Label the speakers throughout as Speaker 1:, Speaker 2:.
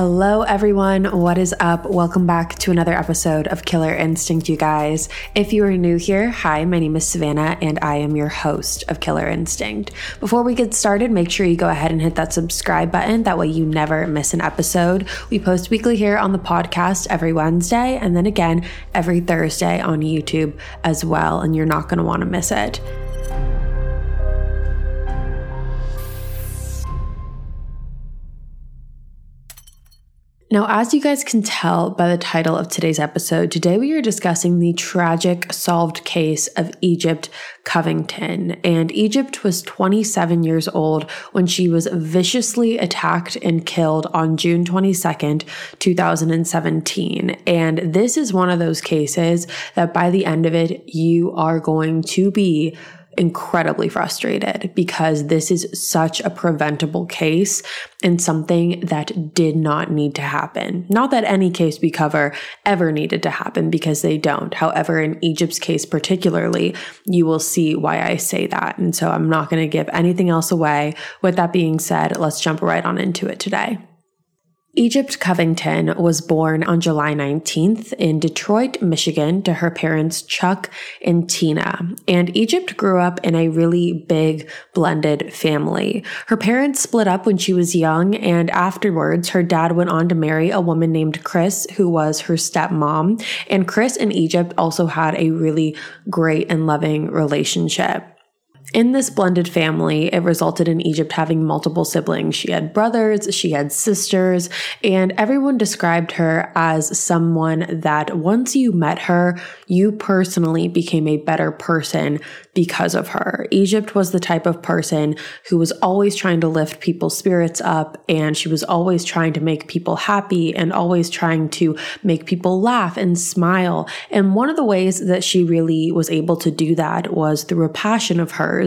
Speaker 1: Hello, everyone. What is up? Welcome back to another episode of Killer Instinct, you guys. If you are new here, hi, my name is Savannah, and I am your host of Killer Instinct. Before we get started, make sure you go ahead and hit that subscribe button. That way, you never miss an episode. We post weekly here on the podcast every Wednesday, and then again every Thursday on YouTube as well, and you're not going to want to miss it. Now, as you guys can tell by the title of today's episode, today we are discussing the tragic solved case of Egypt Covington. And Egypt was 27 years old when she was viciously attacked and killed on June 22nd, 2017. And this is one of those cases that by the end of it, you are going to be incredibly frustrated because this is such a preventable case and something that did not need to happen. Not that any case we cover ever needed to happen because they don't. However, in Egypt's case particularly, you will see why I say that. And so I'm not going to give anything else away. With that being said, let's jump right on into it today. Egypt Covington was born on July 19th in Detroit, Michigan, to her parents Chuck and Tina. And Egypt grew up in a really big blended family. Her parents split up when she was young, and afterwards, her dad went on to marry a woman named Chris, who was her stepmom. And Chris and Egypt also had a really great and loving relationship. In this blended family, it resulted in Egypt having multiple siblings. She had brothers, she had sisters, and everyone described her as someone that once you met her, you personally became a better person because of her. Egypt was the type of person who was always trying to lift people's spirits up, and she was always trying to make people happy and always trying to make people laugh and smile. And one of the ways that she really was able to do that was through a passion of hers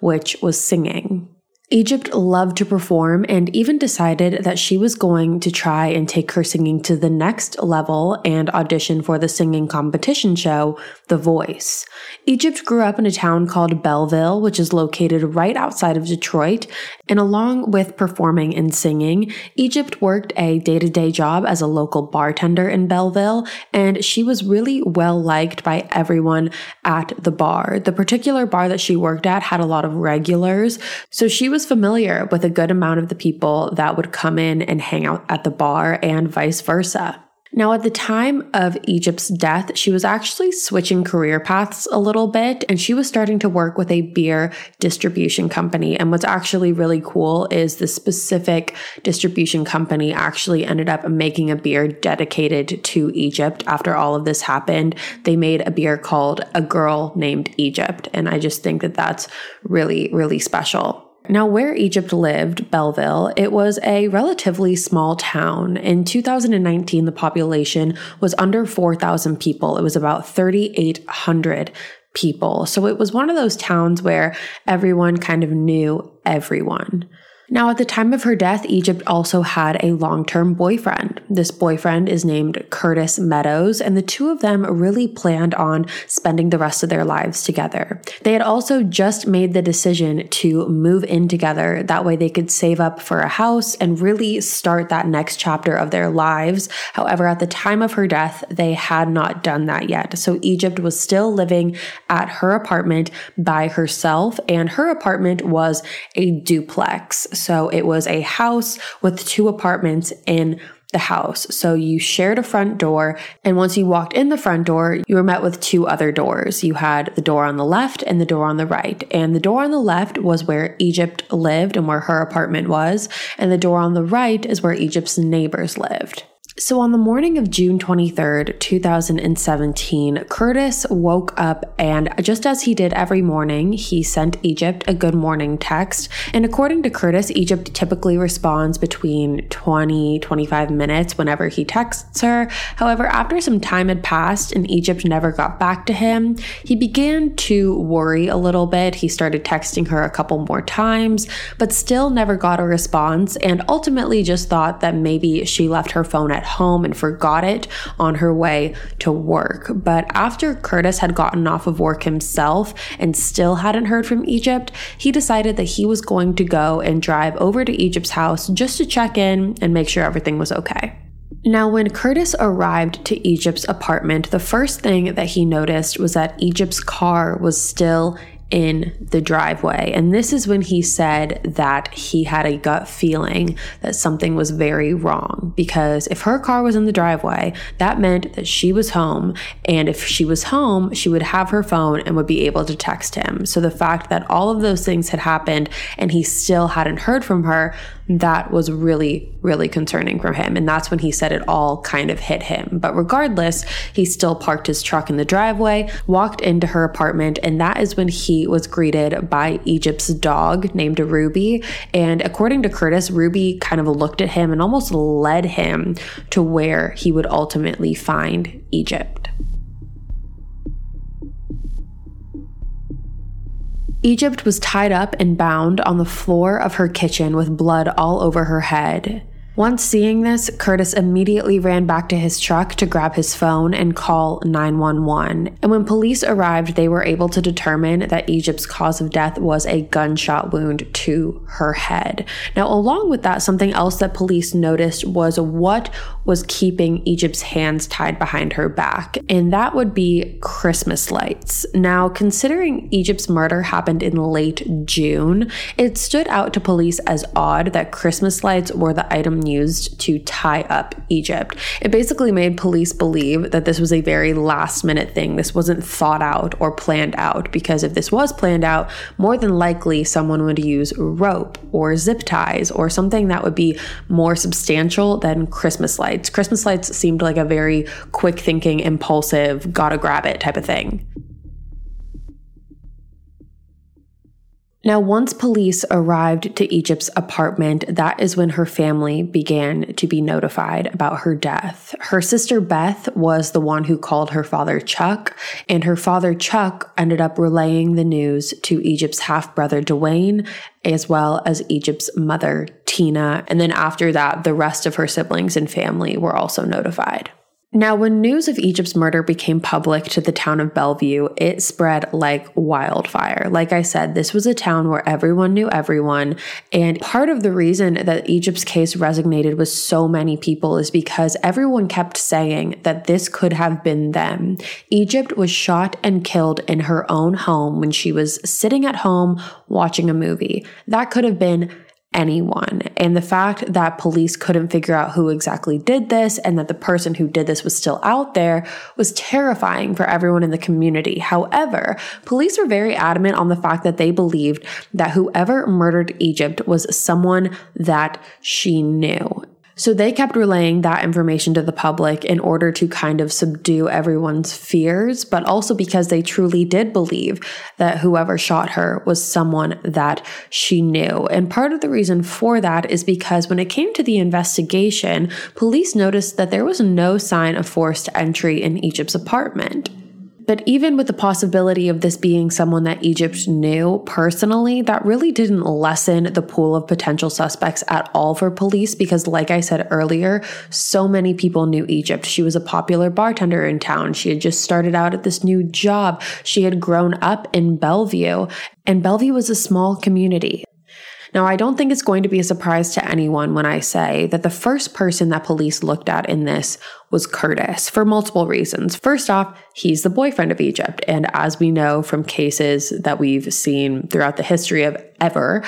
Speaker 1: which was singing. Egypt loved to perform and even decided that she was going to try and take her singing to the next level and audition for the singing competition show, The Voice. Egypt grew up in a town called Belleville, which is located right outside of Detroit, and along with performing and singing, Egypt worked a day to day job as a local bartender in Belleville, and she was really well liked by everyone at the bar. The particular bar that she worked at had a lot of regulars, so she was was familiar with a good amount of the people that would come in and hang out at the bar and vice versa. Now, at the time of Egypt's death, she was actually switching career paths a little bit and she was starting to work with a beer distribution company. And what's actually really cool is the specific distribution company actually ended up making a beer dedicated to Egypt after all of this happened. They made a beer called A Girl Named Egypt. And I just think that that's really, really special. Now, where Egypt lived, Belleville, it was a relatively small town. In 2019, the population was under 4,000 people. It was about 3,800 people. So it was one of those towns where everyone kind of knew everyone. Now, at the time of her death, Egypt also had a long term boyfriend. This boyfriend is named Curtis Meadows, and the two of them really planned on spending the rest of their lives together. They had also just made the decision to move in together. That way, they could save up for a house and really start that next chapter of their lives. However, at the time of her death, they had not done that yet. So, Egypt was still living at her apartment by herself, and her apartment was a duplex. So it was a house with two apartments in the house. So you shared a front door. And once you walked in the front door, you were met with two other doors. You had the door on the left and the door on the right. And the door on the left was where Egypt lived and where her apartment was. And the door on the right is where Egypt's neighbors lived. So, on the morning of June 23rd, 2017, Curtis woke up and just as he did every morning, he sent Egypt a good morning text. And according to Curtis, Egypt typically responds between 20, 25 minutes whenever he texts her. However, after some time had passed and Egypt never got back to him, he began to worry a little bit. He started texting her a couple more times, but still never got a response and ultimately just thought that maybe she left her phone at home and forgot it on her way to work. But after Curtis had gotten off of work himself and still hadn't heard from Egypt, he decided that he was going to go and drive over to Egypt's house just to check in and make sure everything was okay. Now, when Curtis arrived to Egypt's apartment, the first thing that he noticed was that Egypt's car was still in the driveway. And this is when he said that he had a gut feeling that something was very wrong because if her car was in the driveway, that meant that she was home. And if she was home, she would have her phone and would be able to text him. So the fact that all of those things had happened and he still hadn't heard from her, that was really, really concerning for him. And that's when he said it all kind of hit him. But regardless, he still parked his truck in the driveway, walked into her apartment, and that is when he was greeted by Egypt's dog named Ruby. And according to Curtis, Ruby kind of looked at him and almost led him to where he would ultimately find Egypt. Egypt was tied up and bound on the floor of her kitchen with blood all over her head. Once seeing this, Curtis immediately ran back to his truck to grab his phone and call 911. And when police arrived, they were able to determine that Egypt's cause of death was a gunshot wound to her head. Now, along with that, something else that police noticed was what was keeping Egypt's hands tied behind her back, and that would be Christmas lights. Now, considering Egypt's murder happened in late June, it stood out to police as odd that Christmas lights were the item used to tie up Egypt. It basically made police believe that this was a very last minute thing. This wasn't thought out or planned out, because if this was planned out, more than likely someone would use rope or zip ties or something that would be more substantial than Christmas lights. Christmas lights seemed like a very quick thinking, impulsive, gotta grab it type of thing. Now, once police arrived to Egypt's apartment, that is when her family began to be notified about her death. Her sister Beth was the one who called her father Chuck, and her father Chuck ended up relaying the news to Egypt's half brother Dwayne, as well as Egypt's mother Tina. And then after that, the rest of her siblings and family were also notified. Now, when news of Egypt's murder became public to the town of Belleville, it spread like wildfire. Like I said, this was a town where everyone knew everyone. And part of the reason that Egypt's case resonated with so many people is because everyone kept saying that this could have been them. Egypt was shot and killed in her own home when she was sitting at home watching a movie. That could have been anyone. And the fact that police couldn't figure out who exactly did this and that the person who did this was still out there was terrifying for everyone in the community. However, police were very adamant on the fact that they believed that whoever murdered Egypt was someone that she knew. So they kept relaying that information to the public in order to kind of subdue everyone's fears, but also because they truly did believe that whoever shot her was someone that she knew. And part of the reason for that is because when it came to the investigation, police noticed that there was no sign of forced entry in Egypt's apartment. But even with the possibility of this being someone that Egypt knew personally, that really didn't lessen the pool of potential suspects at all for police because, like I said earlier, so many people knew Egypt. She was a popular bartender in town. She had just started out at this new job. She had grown up in Belleville, and Belleville was a small community. Now, I don't think it's going to be a surprise to anyone when I say that the first person that police looked at in this was Curtis for multiple reasons. First off, he's the boyfriend of Egypt. And as we know from cases that we've seen throughout the history of ever,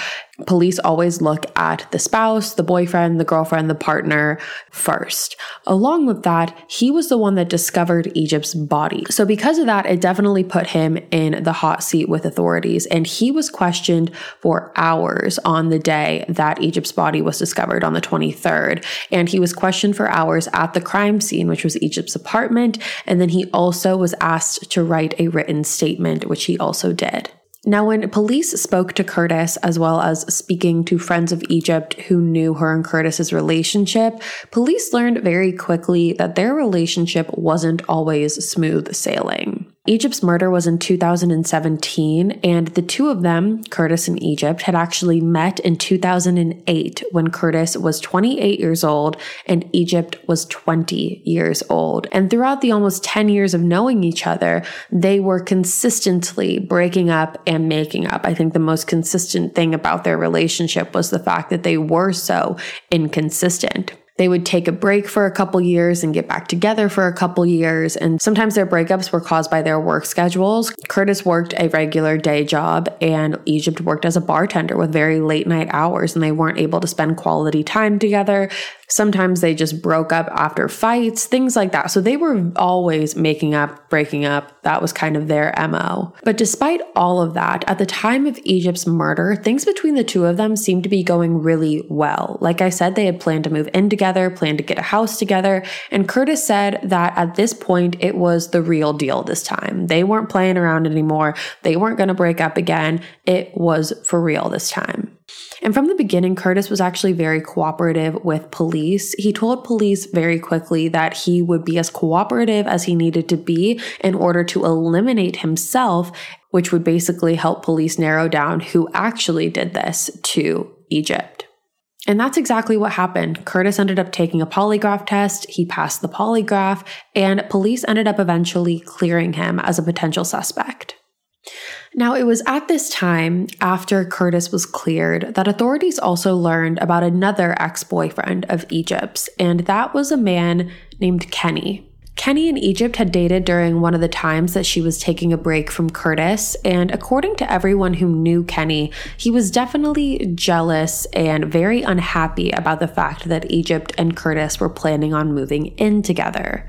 Speaker 1: police always look at the spouse, the boyfriend, the girlfriend, the partner first. Along with that, he was the one that discovered Egypt's body. So, because of that, it definitely put him in the hot seat with authorities. And he was questioned for hours on the day that Egypt's body was discovered on the 23rd. And he was questioned for hours at the crime scene, which was Egypt's apartment. And then he also was asked to write a written statement, which he also did. Now, when police spoke to Curtis, as well as speaking to friends of Egypt who knew her and Curtis's relationship, police learned very quickly that their relationship wasn't always smooth sailing. Egypt's murder was in 2017, and the two of them, Curtis and Egypt, had actually met in 2008 when Curtis was 28 years old and Egypt was 20 years old. And throughout the almost 10 years of knowing each other, they were consistently breaking up and making up. I think the most consistent thing about their relationship was the fact that they were so inconsistent. They would take a break for a couple years and get back together for a couple years. And sometimes their breakups were caused by their work schedules. Curtis worked a regular day job and Egypt worked as a bartender with very late night hours and they weren't able to spend quality time together. Sometimes they just broke up after fights, things like that. So they were always making up, breaking up. That was kind of their MO. But despite all of that, at the time of Egypt's murder, things between the two of them seemed to be going really well. Like I said, they had planned to move in together, planned to get a house together. And Curtis said that at this point, it was the real deal this time. They weren't playing around anymore. They weren't going to break up again. It was for real this time. And from the beginning, Curtis was actually very cooperative with police. He told police very quickly that he would be as cooperative as he needed to be in order to eliminate himself, which would basically help police narrow down who actually did this to Egypt. And that's exactly what happened. Curtis ended up taking a polygraph test, he passed the polygraph, and police ended up eventually clearing him as a potential suspect. Now, it was at this time, after Curtis was cleared, that authorities also learned about another ex boyfriend of Egypt's, and that was a man named Kenny. Kenny and Egypt had dated during one of the times that she was taking a break from Curtis, and according to everyone who knew Kenny, he was definitely jealous and very unhappy about the fact that Egypt and Curtis were planning on moving in together.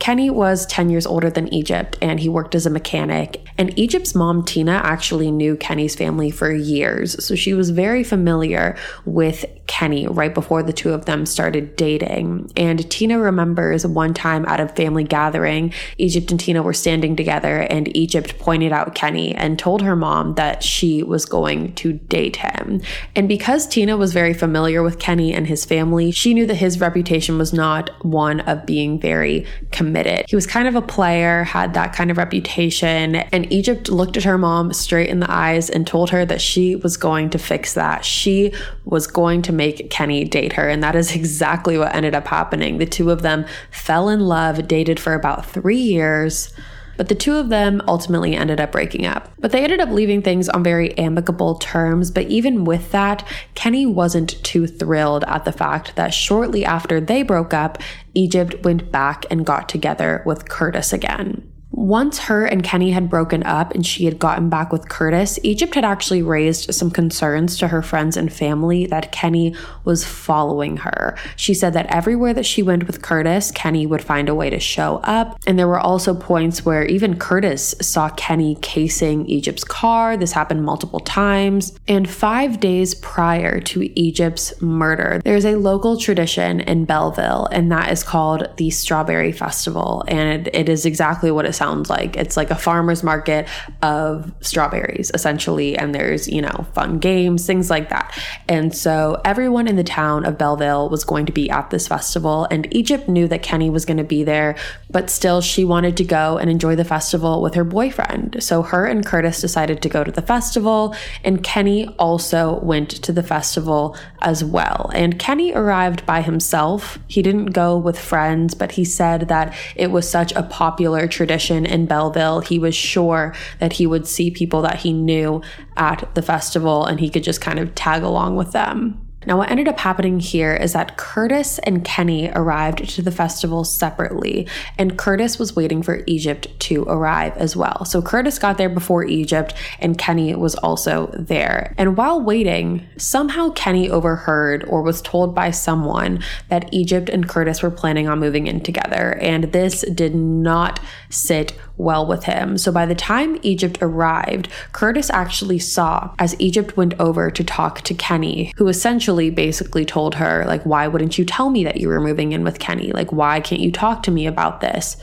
Speaker 1: Kenny was 10 years older than Egypt and he worked as a mechanic. And Egypt's mom, Tina, actually knew Kenny's family for years. So she was very familiar with Kenny right before the two of them started dating. And Tina remembers one time at a family gathering, Egypt and Tina were standing together and Egypt pointed out Kenny and told her mom that she was going to date him. And because Tina was very familiar with Kenny and his family, she knew that his reputation was not one of being very committed committed. He was kind of a player, had that kind of reputation. And Egypt looked at her mom straight in the eyes and told her that she was going to fix that. She was going to make Kenny date her. And that is exactly what ended up happening. The two of them fell in love, dated for about three years but the two of them ultimately ended up breaking up. But they ended up leaving things on very amicable terms. But even with that, Kenny wasn't too thrilled at the fact that shortly after they broke up, Egypt went back and got together with Curtis again. Once her and Kenny had broken up and she had gotten back with Curtis, Egypt had actually raised some concerns to her friends and family that Kenny was following her. She said that everywhere that she went with Curtis, Kenny would find a way to show up. And there were also points where even Curtis saw Kenny casing Egypt's car. This happened multiple times. And five days prior to Egypt's murder, there's a local tradition in Belleville, and that is called the Strawberry Festival. And it is exactly what it sounds like. It's like a farmer's market of strawberries, essentially. And there's, you know, fun games, things like that. And so everyone in the town of Belleville was going to be at this festival. And Egypt knew that Kenny was going to be there, but still she wanted to go and enjoy the festival with her boyfriend. So her and Curtis decided to go to the festival. And Kenny also went to the festival as well. And Kenny arrived by himself. He didn't go with friends, but he said that it was such a popular tradition in Belleville, he was sure that he would see people that he knew at the festival and he could just kind of tag along with them. Now, what ended up happening here is that Curtis and Kenny arrived to the festival separately, and Curtis was waiting for Egypt to arrive as well. So Curtis got there before Egypt, and Kenny was also there. And while waiting, somehow Kenny overheard or was told by someone that Egypt and Curtis were planning on moving in together, and this did not sit well with him. So by the time Egypt arrived, Curtis actually saw as Egypt went over to talk to Kenny, who essentially basically told her, like, why wouldn't you tell me that you were moving in with Kenny? Like, why can't you talk to me about this?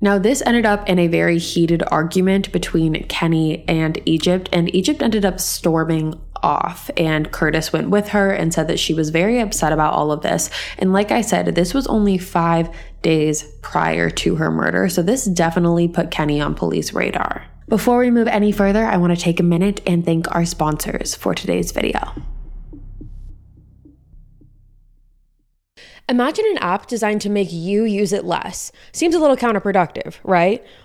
Speaker 1: Now, this ended up in a very heated argument between Kenny and Egypt, and Egypt ended up storming off. And Curtis went with her and said that she was very upset about all of this. And like I said, this was only five days prior to her murder. So this definitely put Kenny on police radar. Before we move any further, I want to take a minute and thank our sponsors for today's video.
Speaker 2: Imagine an app designed to make you use it less. Seems a little counterproductive, right?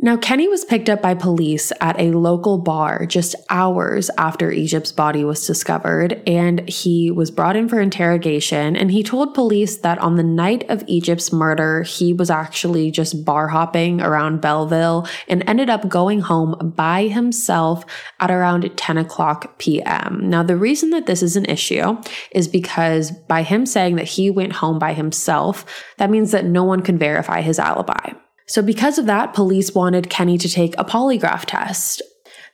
Speaker 1: Now, Kenny was picked up by police at a local bar just hours after Egypt's body was discovered, and he was brought in for interrogation. And he told police that on the night of Egypt's murder, he was actually just bar hopping around Belleville and ended up going home by himself at around 10 o'clock p.m. Now, the reason that this is an issue is because by him saying that he went home by himself, that means that no one can verify his alibi. So, because of that, police wanted Kenny to take a polygraph test.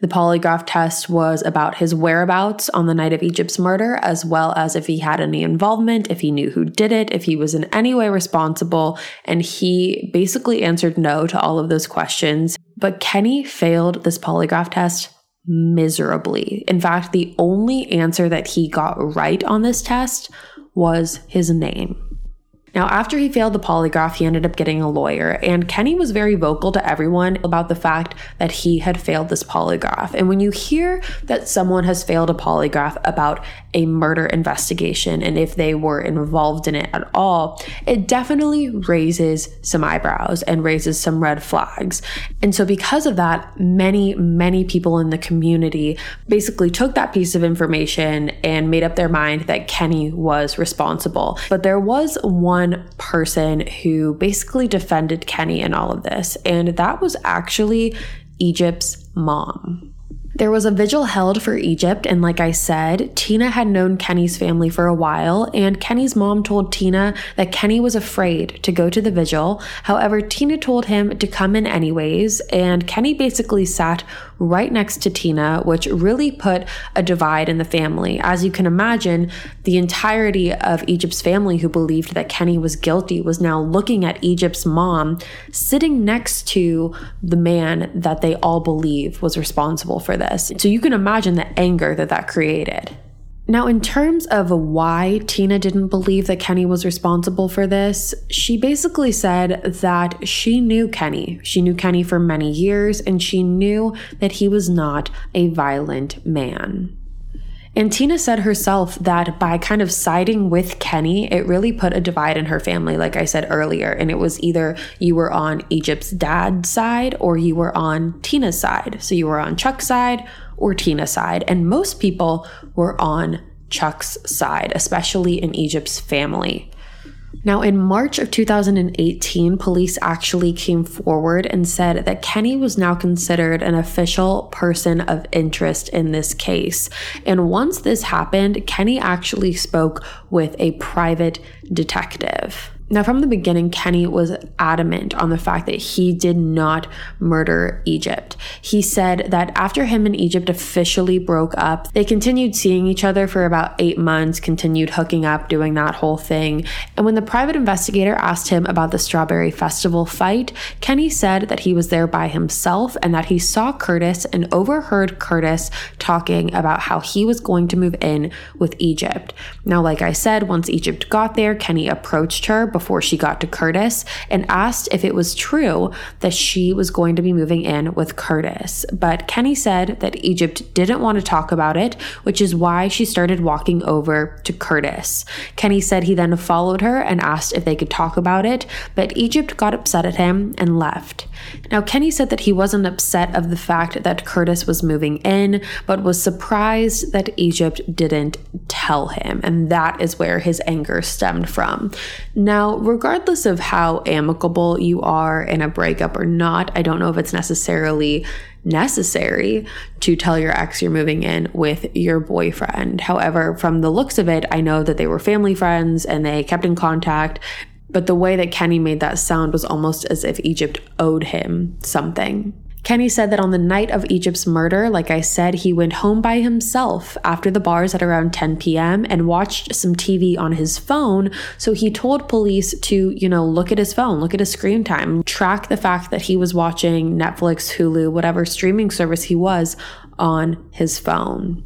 Speaker 1: The polygraph test was about his whereabouts on the night of Egypt's murder, as well as if he had any involvement, if he knew who did it, if he was in any way responsible. And he basically answered no to all of those questions. But Kenny failed this polygraph test miserably. In fact, the only answer that he got right on this test was his name. Now, after he failed the polygraph, he ended up getting a lawyer, and Kenny was very vocal to everyone about the fact that he had failed this polygraph. And when you hear that someone has failed a polygraph about a murder investigation and if they were involved in it at all, it definitely raises some eyebrows and raises some red flags. And so, because of that, many, many people in the community basically took that piece of information and made up their mind that Kenny was responsible. But there was one one person who basically defended Kenny in all of this, and that was actually Egypt's mom. There was a vigil held for Egypt, and like I said, Tina had known Kenny's family for a while, and Kenny's mom told Tina that Kenny was afraid to go to the vigil. However, Tina told him to come in anyways, and Kenny basically sat right next to Tina, which really put a divide in the family. As you can imagine, the entirety of Egypt's family who believed that Kenny was guilty was now looking at Egypt's mom sitting next to the man that they all believe was responsible for this. So you can imagine the anger that that created. Now, in terms of why Tina didn't believe that Kenny was responsible for this, she basically said that she knew Kenny. She knew Kenny for many years and she knew that he was not a violent man. And Tina said herself that by kind of siding with Kenny, it really put a divide in her family, like I said earlier. And it was either you were on Egypt's dad's side or you were on Tina's side. So you were on Chuck's side or Tina's side. And most people were on Chuck's side, especially in Egypt's family. Now, in March of 2018, police actually came forward and said that Kenny was now considered an official person of interest in this case. And once this happened, Kenny actually spoke with a private detective. Now, from the beginning, Kenny was adamant on the fact that he did not murder Egypt. He said that after him and Egypt officially broke up, they continued seeing each other for about eight months, continued hooking up, doing that whole thing. And when the private investigator asked him about the Strawberry Festival fight, Kenny said that he was there by himself and that he saw Curtis and overheard Curtis talking about how he was going to move in with Egypt. Now, like I said, once Egypt got there, Kenny approached her before she got to Curtis and asked if it was true that she was going to be moving in with Curtis. But Kenny said that Egypt didn't want to talk about it, which is why she started walking over to Curtis. Kenny said he then followed her and asked if they could talk about it, but Egypt got upset at him and left. Now, Kenny said that he wasn't upset of the fact that Curtis was moving in, but was surprised that Egypt didn't tell him, and that is where his anger stemmed from. Now, regardless of how amicable you are in a breakup or not, I don't know if it's necessarily necessary to tell your ex you're moving in with your boyfriend. However, from the looks of it, I know that they were family friends and they kept in contact. But the way that Kenny made that sound was almost as if Egypt owed him something. Kenny said that on the night of Egypt's murder, like I said, he went home by himself after the bars at around 10 p.m. and watched some TV on his phone. So he told police to, you know, look at his phone, look at his screen time, track the fact that he was watching Netflix, Hulu, whatever streaming service he was on his phone.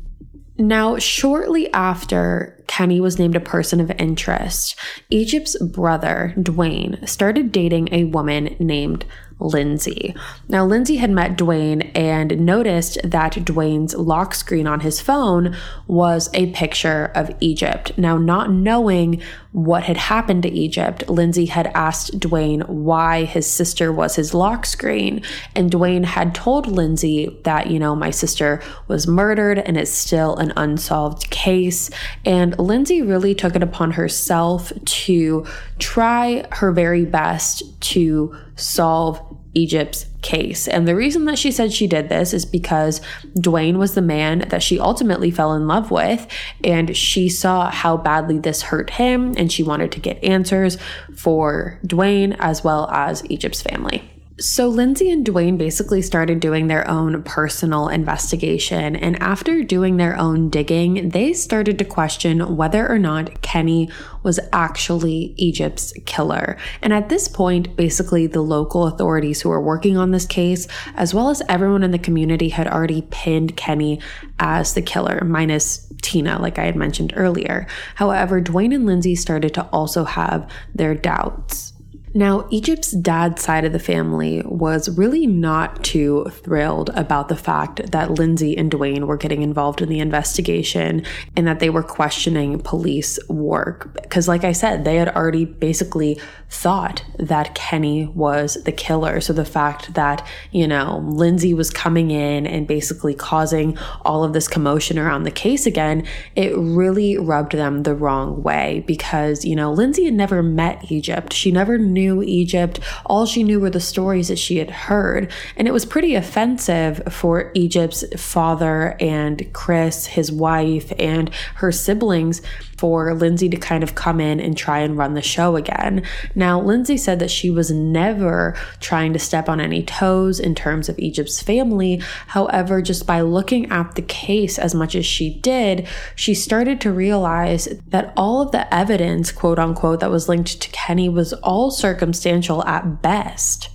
Speaker 1: Now, shortly after Kenny was named a person of interest, Egypt's brother, Dwayne, started dating a woman named Lindsay. Now, Lindsay had met Dwayne and noticed that Dwayne's lock screen on his phone was a picture of Egypt. Now, not knowing what had happened to Egypt, Lindsay had asked Dwayne why his sister was his lock screen. And Dwayne had told Lindsay that, you know, my sister was murdered and it's still an unsolved case. And Lindsay really took it upon herself to try her very best to solve Egypt's case. And the reason that she said she did this is because Dwayne was the man that she ultimately fell in love with. And she saw how badly this hurt him. And she wanted to get answers for Dwayne as well as Egypt's family. So, Lindsay and Dwayne basically started doing their own personal investigation. And after doing their own digging, they started to question whether or not Kenny was actually Egypt's killer. And at this point, basically, the local authorities who were working on this case, as well as everyone in the community, had already pinned Kenny as the killer, minus Tina, like I had mentioned earlier. However, Dwayne and Lindsay started to also have their doubts. Now, Egypt's dad's side of the family was really not too thrilled about the fact that Lindsay and Dwayne were getting involved in the investigation and that they were questioning police work. Because, like I said, they had already basically thought that Kenny was the killer. So the fact that, you know, Lindsay was coming in and basically causing all of this commotion around the case again, it really rubbed them the wrong way because, you know, Lindsay had never met Egypt. She never knew knew Egypt. All she knew were the stories that she had heard. And it was pretty offensive for Egypt's father and Chris, his wife, and her siblings for Lindsay to kind of come in and try and run the show again. Now, Lindsay said that she was never trying to step on any toes in terms of Egypt's family. However, just by looking at the case as much as she did, she started to realize that all of the evidence, quote unquote, that was linked to Kenny was all circumstantial at best.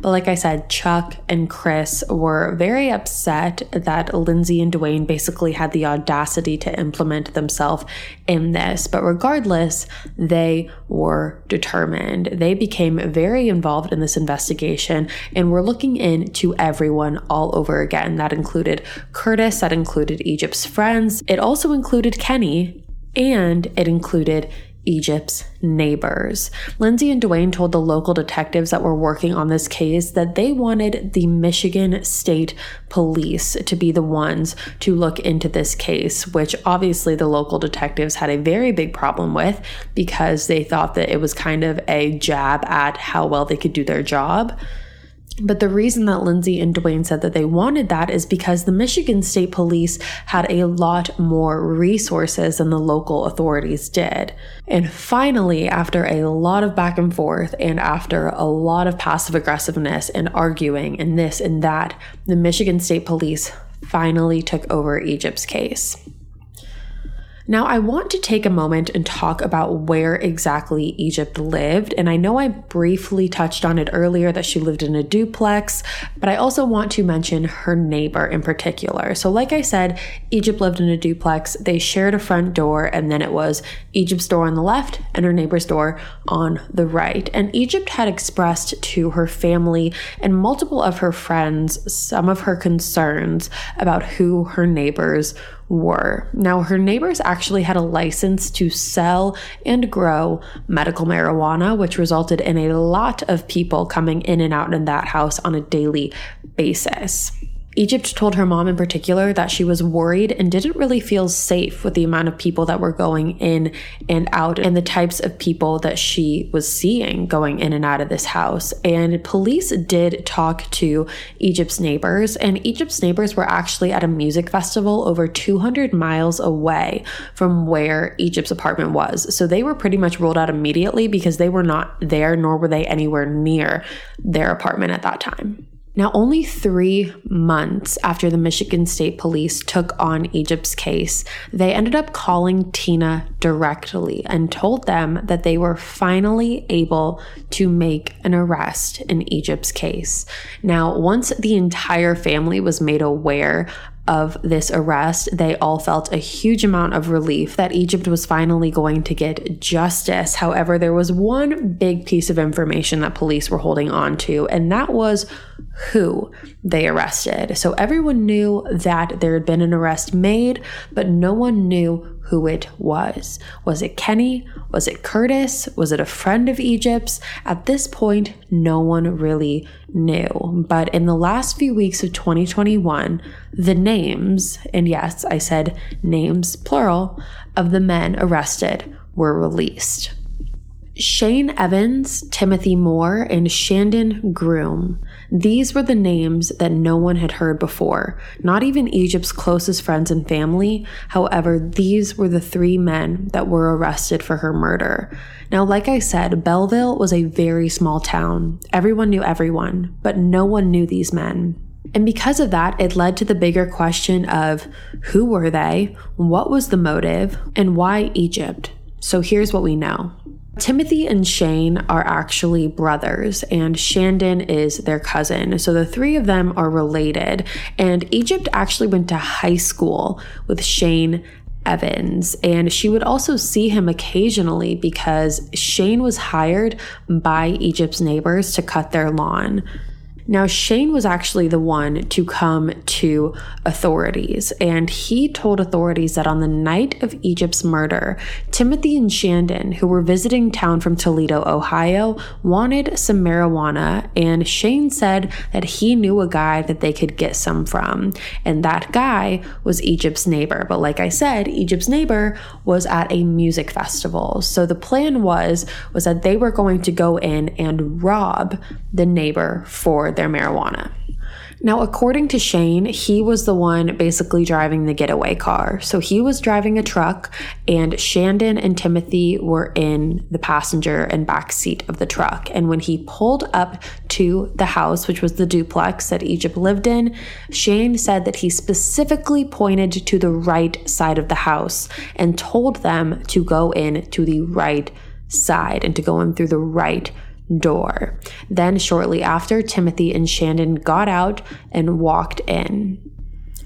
Speaker 1: But like I said, Chuck and Chris were very upset that Lindsay and Dwayne basically had the audacity to implement themselves in this. But regardless, they were determined. They became very involved in this investigation and were looking into everyone all over again. That included Curtis, that included Egypt's friends, it also included Kenny, and it included Egypt's neighbors. Lindsay and Dwayne told the local detectives that were working on this case that they wanted the Michigan State Police to be the ones to look into this case, which obviously the local detectives had a very big problem with because they thought that it was kind of a jab at how well they could do their job. But the reason that Lindsay and Dwayne said that they wanted that is because the Michigan State Police had a lot more resources than the local authorities did. And finally, after a lot of back and forth and after a lot of passive aggressiveness and arguing and this and that, the Michigan State Police finally took over Egypt's case. Now, I want to take a moment and talk about where exactly Egypt lived. And I know I briefly touched on it earlier that she lived in a duplex, but I also want to mention her neighbor in particular. So, like I said, Egypt lived in a duplex. They shared a front door, and then it was Egypt's door on the left and her neighbor's door on the right. And Egypt had expressed to her family and multiple of her friends some of her concerns about who her neighbors were. Now, her neighbors actually had a license to sell and grow medical marijuana, which resulted in a lot of people coming in and out in that house on a daily basis. Egypt told her mom in particular that she was worried and didn't really feel safe with the amount of people that were going in and out and the types of people that she was seeing going in and out of this house. And police did talk to Egypt's neighbors, and Egypt's neighbors were actually at a music festival over 200 miles away from where Egypt's apartment was. So they were pretty much ruled out immediately because they were not there, nor were they anywhere near their apartment at that time. Now, only three months after the Michigan State Police took on Egypt's case, they ended up calling Tina directly and told them that they were finally able to make an arrest in Egypt's case. Now, once the entire family was made aware of this arrest, they all felt a huge amount of relief that Egypt was finally going to get justice. However, there was one big piece of information that police were holding on to, and that was who they arrested. So everyone knew that there had been an arrest made, but no one knew who it was. Was it Kenny? Was it Curtis? Was it a friend of Egypt's? At this point, no one really knew. But in the last few weeks of 2021, the names, and yes, I said names plural, of the men arrested were released. Shane Evans, Timothy Moore, and Shandon Groom. These were the names that no one had heard before, not even Egypt's closest friends and family. However, these were the three men that were arrested for her murder. Now, like I said, Belleville was a very small town. Everyone knew everyone, but no one knew these men. And because of that, it led to the bigger question of who were they, what was the motive, and why Egypt? So here's what we know. Timothy and Shane are actually brothers, and Shandon is their cousin. So the three of them are related. And Egypt actually went to high school with Shane Evans, and she would also see him occasionally because Shane was hired by Egypt's neighbors to cut their lawn. Now, Shane was actually the one to come to authorities, and he told authorities that on the night of Egypt's murder, Timothy and Shandon, who were visiting town from Toledo, Ohio, wanted some marijuana, and Shane said that he knew a guy that they could get some from, and that guy was Egypt's neighbor. But like I said, Egypt's neighbor was at a music festival, so the plan was was that they were going to go in and rob the neighbor for their marijuana. Now, according to Shane, he was the one basically driving the getaway car. So he was driving a truck, and Shandon and Timothy were in the passenger and back seat of the truck. And when he pulled up to the house, which was the duplex that Egypt lived in, Shane said that he specifically pointed to the right side of the house and told them to go in to the right side and to go in through the right door. Then, shortly after, Timothy and Shandon got out and walked in.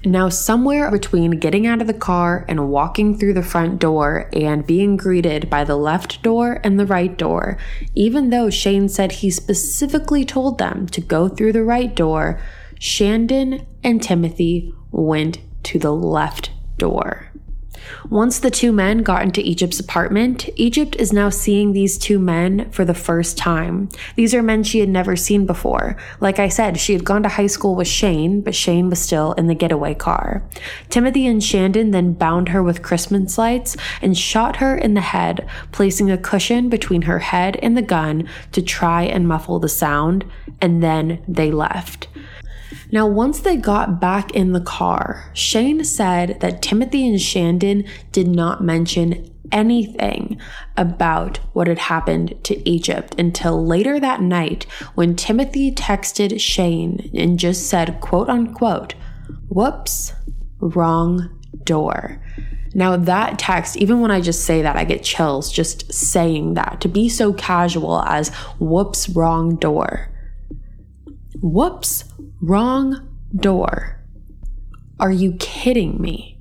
Speaker 1: Now, somewhere between getting out of the car and walking through the front door and being greeted by the left door and the right door, even though Shane said he specifically told them to go through the right door, Shandon and Timothy went to the left door. Once the two men got into Egypt's apartment, Egypt is now seeing these two men for the first time. These are men she had never seen before. Like I said, she had gone to high school with Shane, but Shane was still in the getaway car. Timothy and Shandon then bound her with Christmas lights and shot her in the head, placing a cushion between her head and the gun to try and muffle the sound, and then they left. Now, once they got back in the car, Shane said that Timothy and Shandon did not mention anything about what had happened to Egypt until later that night when Timothy texted Shane and just said, quote unquote, whoops, wrong door. Now, that text, even when I just say that, I get chills just saying that. To be so casual as, whoops, wrong door. Whoops, wrong door. Are you kidding me?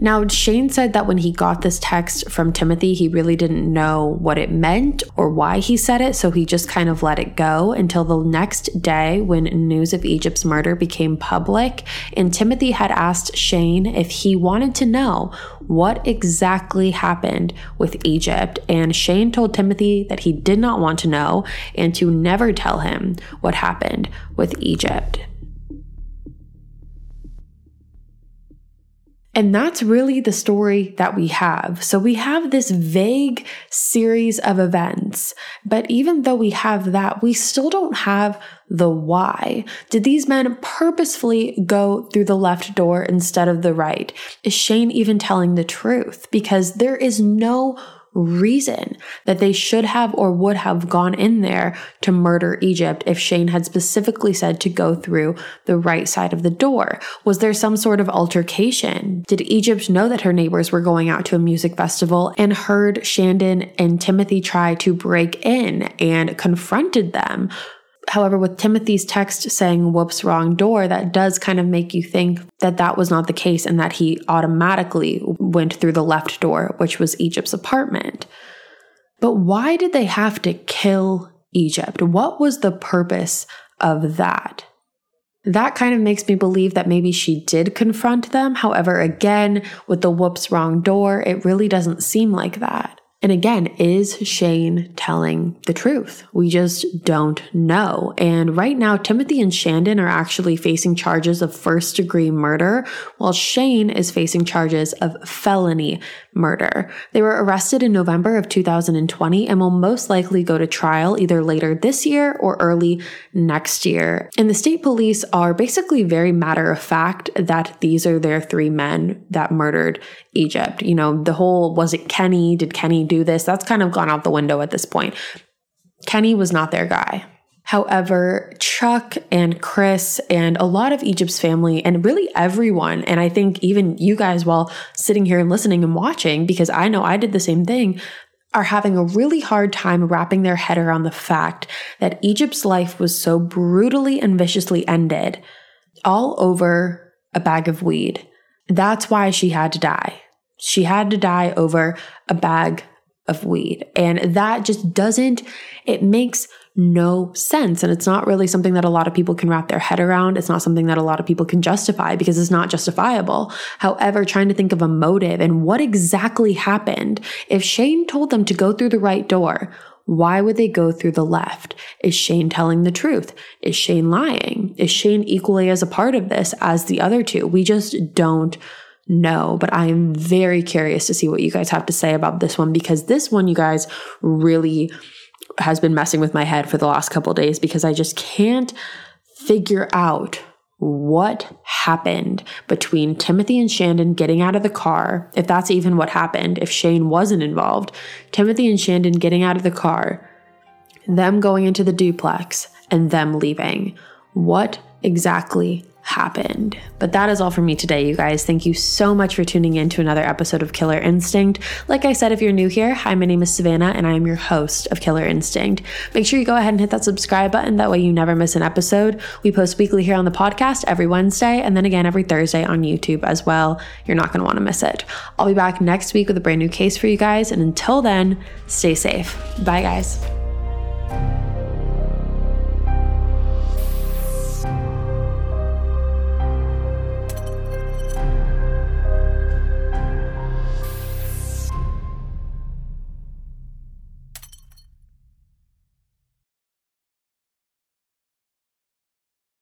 Speaker 1: Now, Shane said that when he got this text from Timothy, he really didn't know what it meant or why he said it, so he just kind of let it go until the next day when news of Egypt's murder became public. And Timothy had asked Shane if he wanted to know what exactly happened with Egypt. And Shane told Timothy that he did not want to know and to never tell him what happened with Egypt. And that's really the story that we have. So we have this vague series of events, but even though we have that, we still don't have the why. Did these men purposefully go through the left door instead of the right? Is Shane even telling the truth? Because there is no reason that they should have or would have gone in there to murder Egypt if Shane had specifically said to go through the right side of the door? Was there some sort of altercation? Did Egypt know that her neighbors were going out to a music festival and heard Shandon and Timothy try to break in and confronted them? However, with Timothy's text saying, whoops, wrong door, that does kind of make you think that that was not the case and that he automatically went through the left door, which was Egypt's apartment. But why did they have to kill Egypt? What was the purpose of that? That kind of makes me believe that maybe she did confront them. However, again, with the whoops, wrong door, it really doesn't seem like that. And again, is Shane telling the truth? We just don't know. And right now, Timothy and Shandon are actually facing charges of first degree murder, while Shane is facing charges of felony murder. They were arrested in November of 2020 and will most likely go to trial either later this year or early next year. And the state police are basically very matter of fact that these are their three men that murdered Egypt. You know, the whole was it Kenny? Did Kenny do this? That's kind of gone out the window at this point. Kenny was not their guy. However, Chuck and Chris and a lot of Egypt's family, and really everyone, and I think even you guys while sitting here and listening and watching, because I know I did the same thing, are having a really hard time wrapping their head around the fact that Egypt's life was so brutally and viciously ended all over a bag of weed. That's why she had to die. She had to die over a bag of weed. And that just doesn't, it makes no sense. And it's not really something that a lot of people can wrap their head around. It's not something that a lot of people can justify because it's not justifiable. However, trying to think of a motive and what exactly happened. If Shane told them to go through the right door, why would they go through the left? Is Shane telling the truth? Is Shane lying? Is Shane equally as a part of this as the other two? We just don't know, but I am very curious to see what you guys have to say about this one because this one, you guys, really has been messing with my head for the last couple days because I just can't figure out what happened between Timothy and Shandon getting out of the car, if that's even what happened, if Shane wasn't involved, Timothy and Shandon getting out of the car, them going into the duplex, and them leaving. What exactly happened. But that is all for me today, you guys. Thank you so much for tuning in to another episode of Killer Instinct. Like I said, if you're new here, hi, my name is Savannah and I am your host of Killer Instinct. Make sure you go ahead and hit that subscribe button. That way you never miss an episode. We post weekly here on the podcast every Wednesday and then again every Thursday on YouTube as well. You're not going to want to miss it. I'll be back next week with a brand new case for you guys. And until then, stay safe. Bye, guys.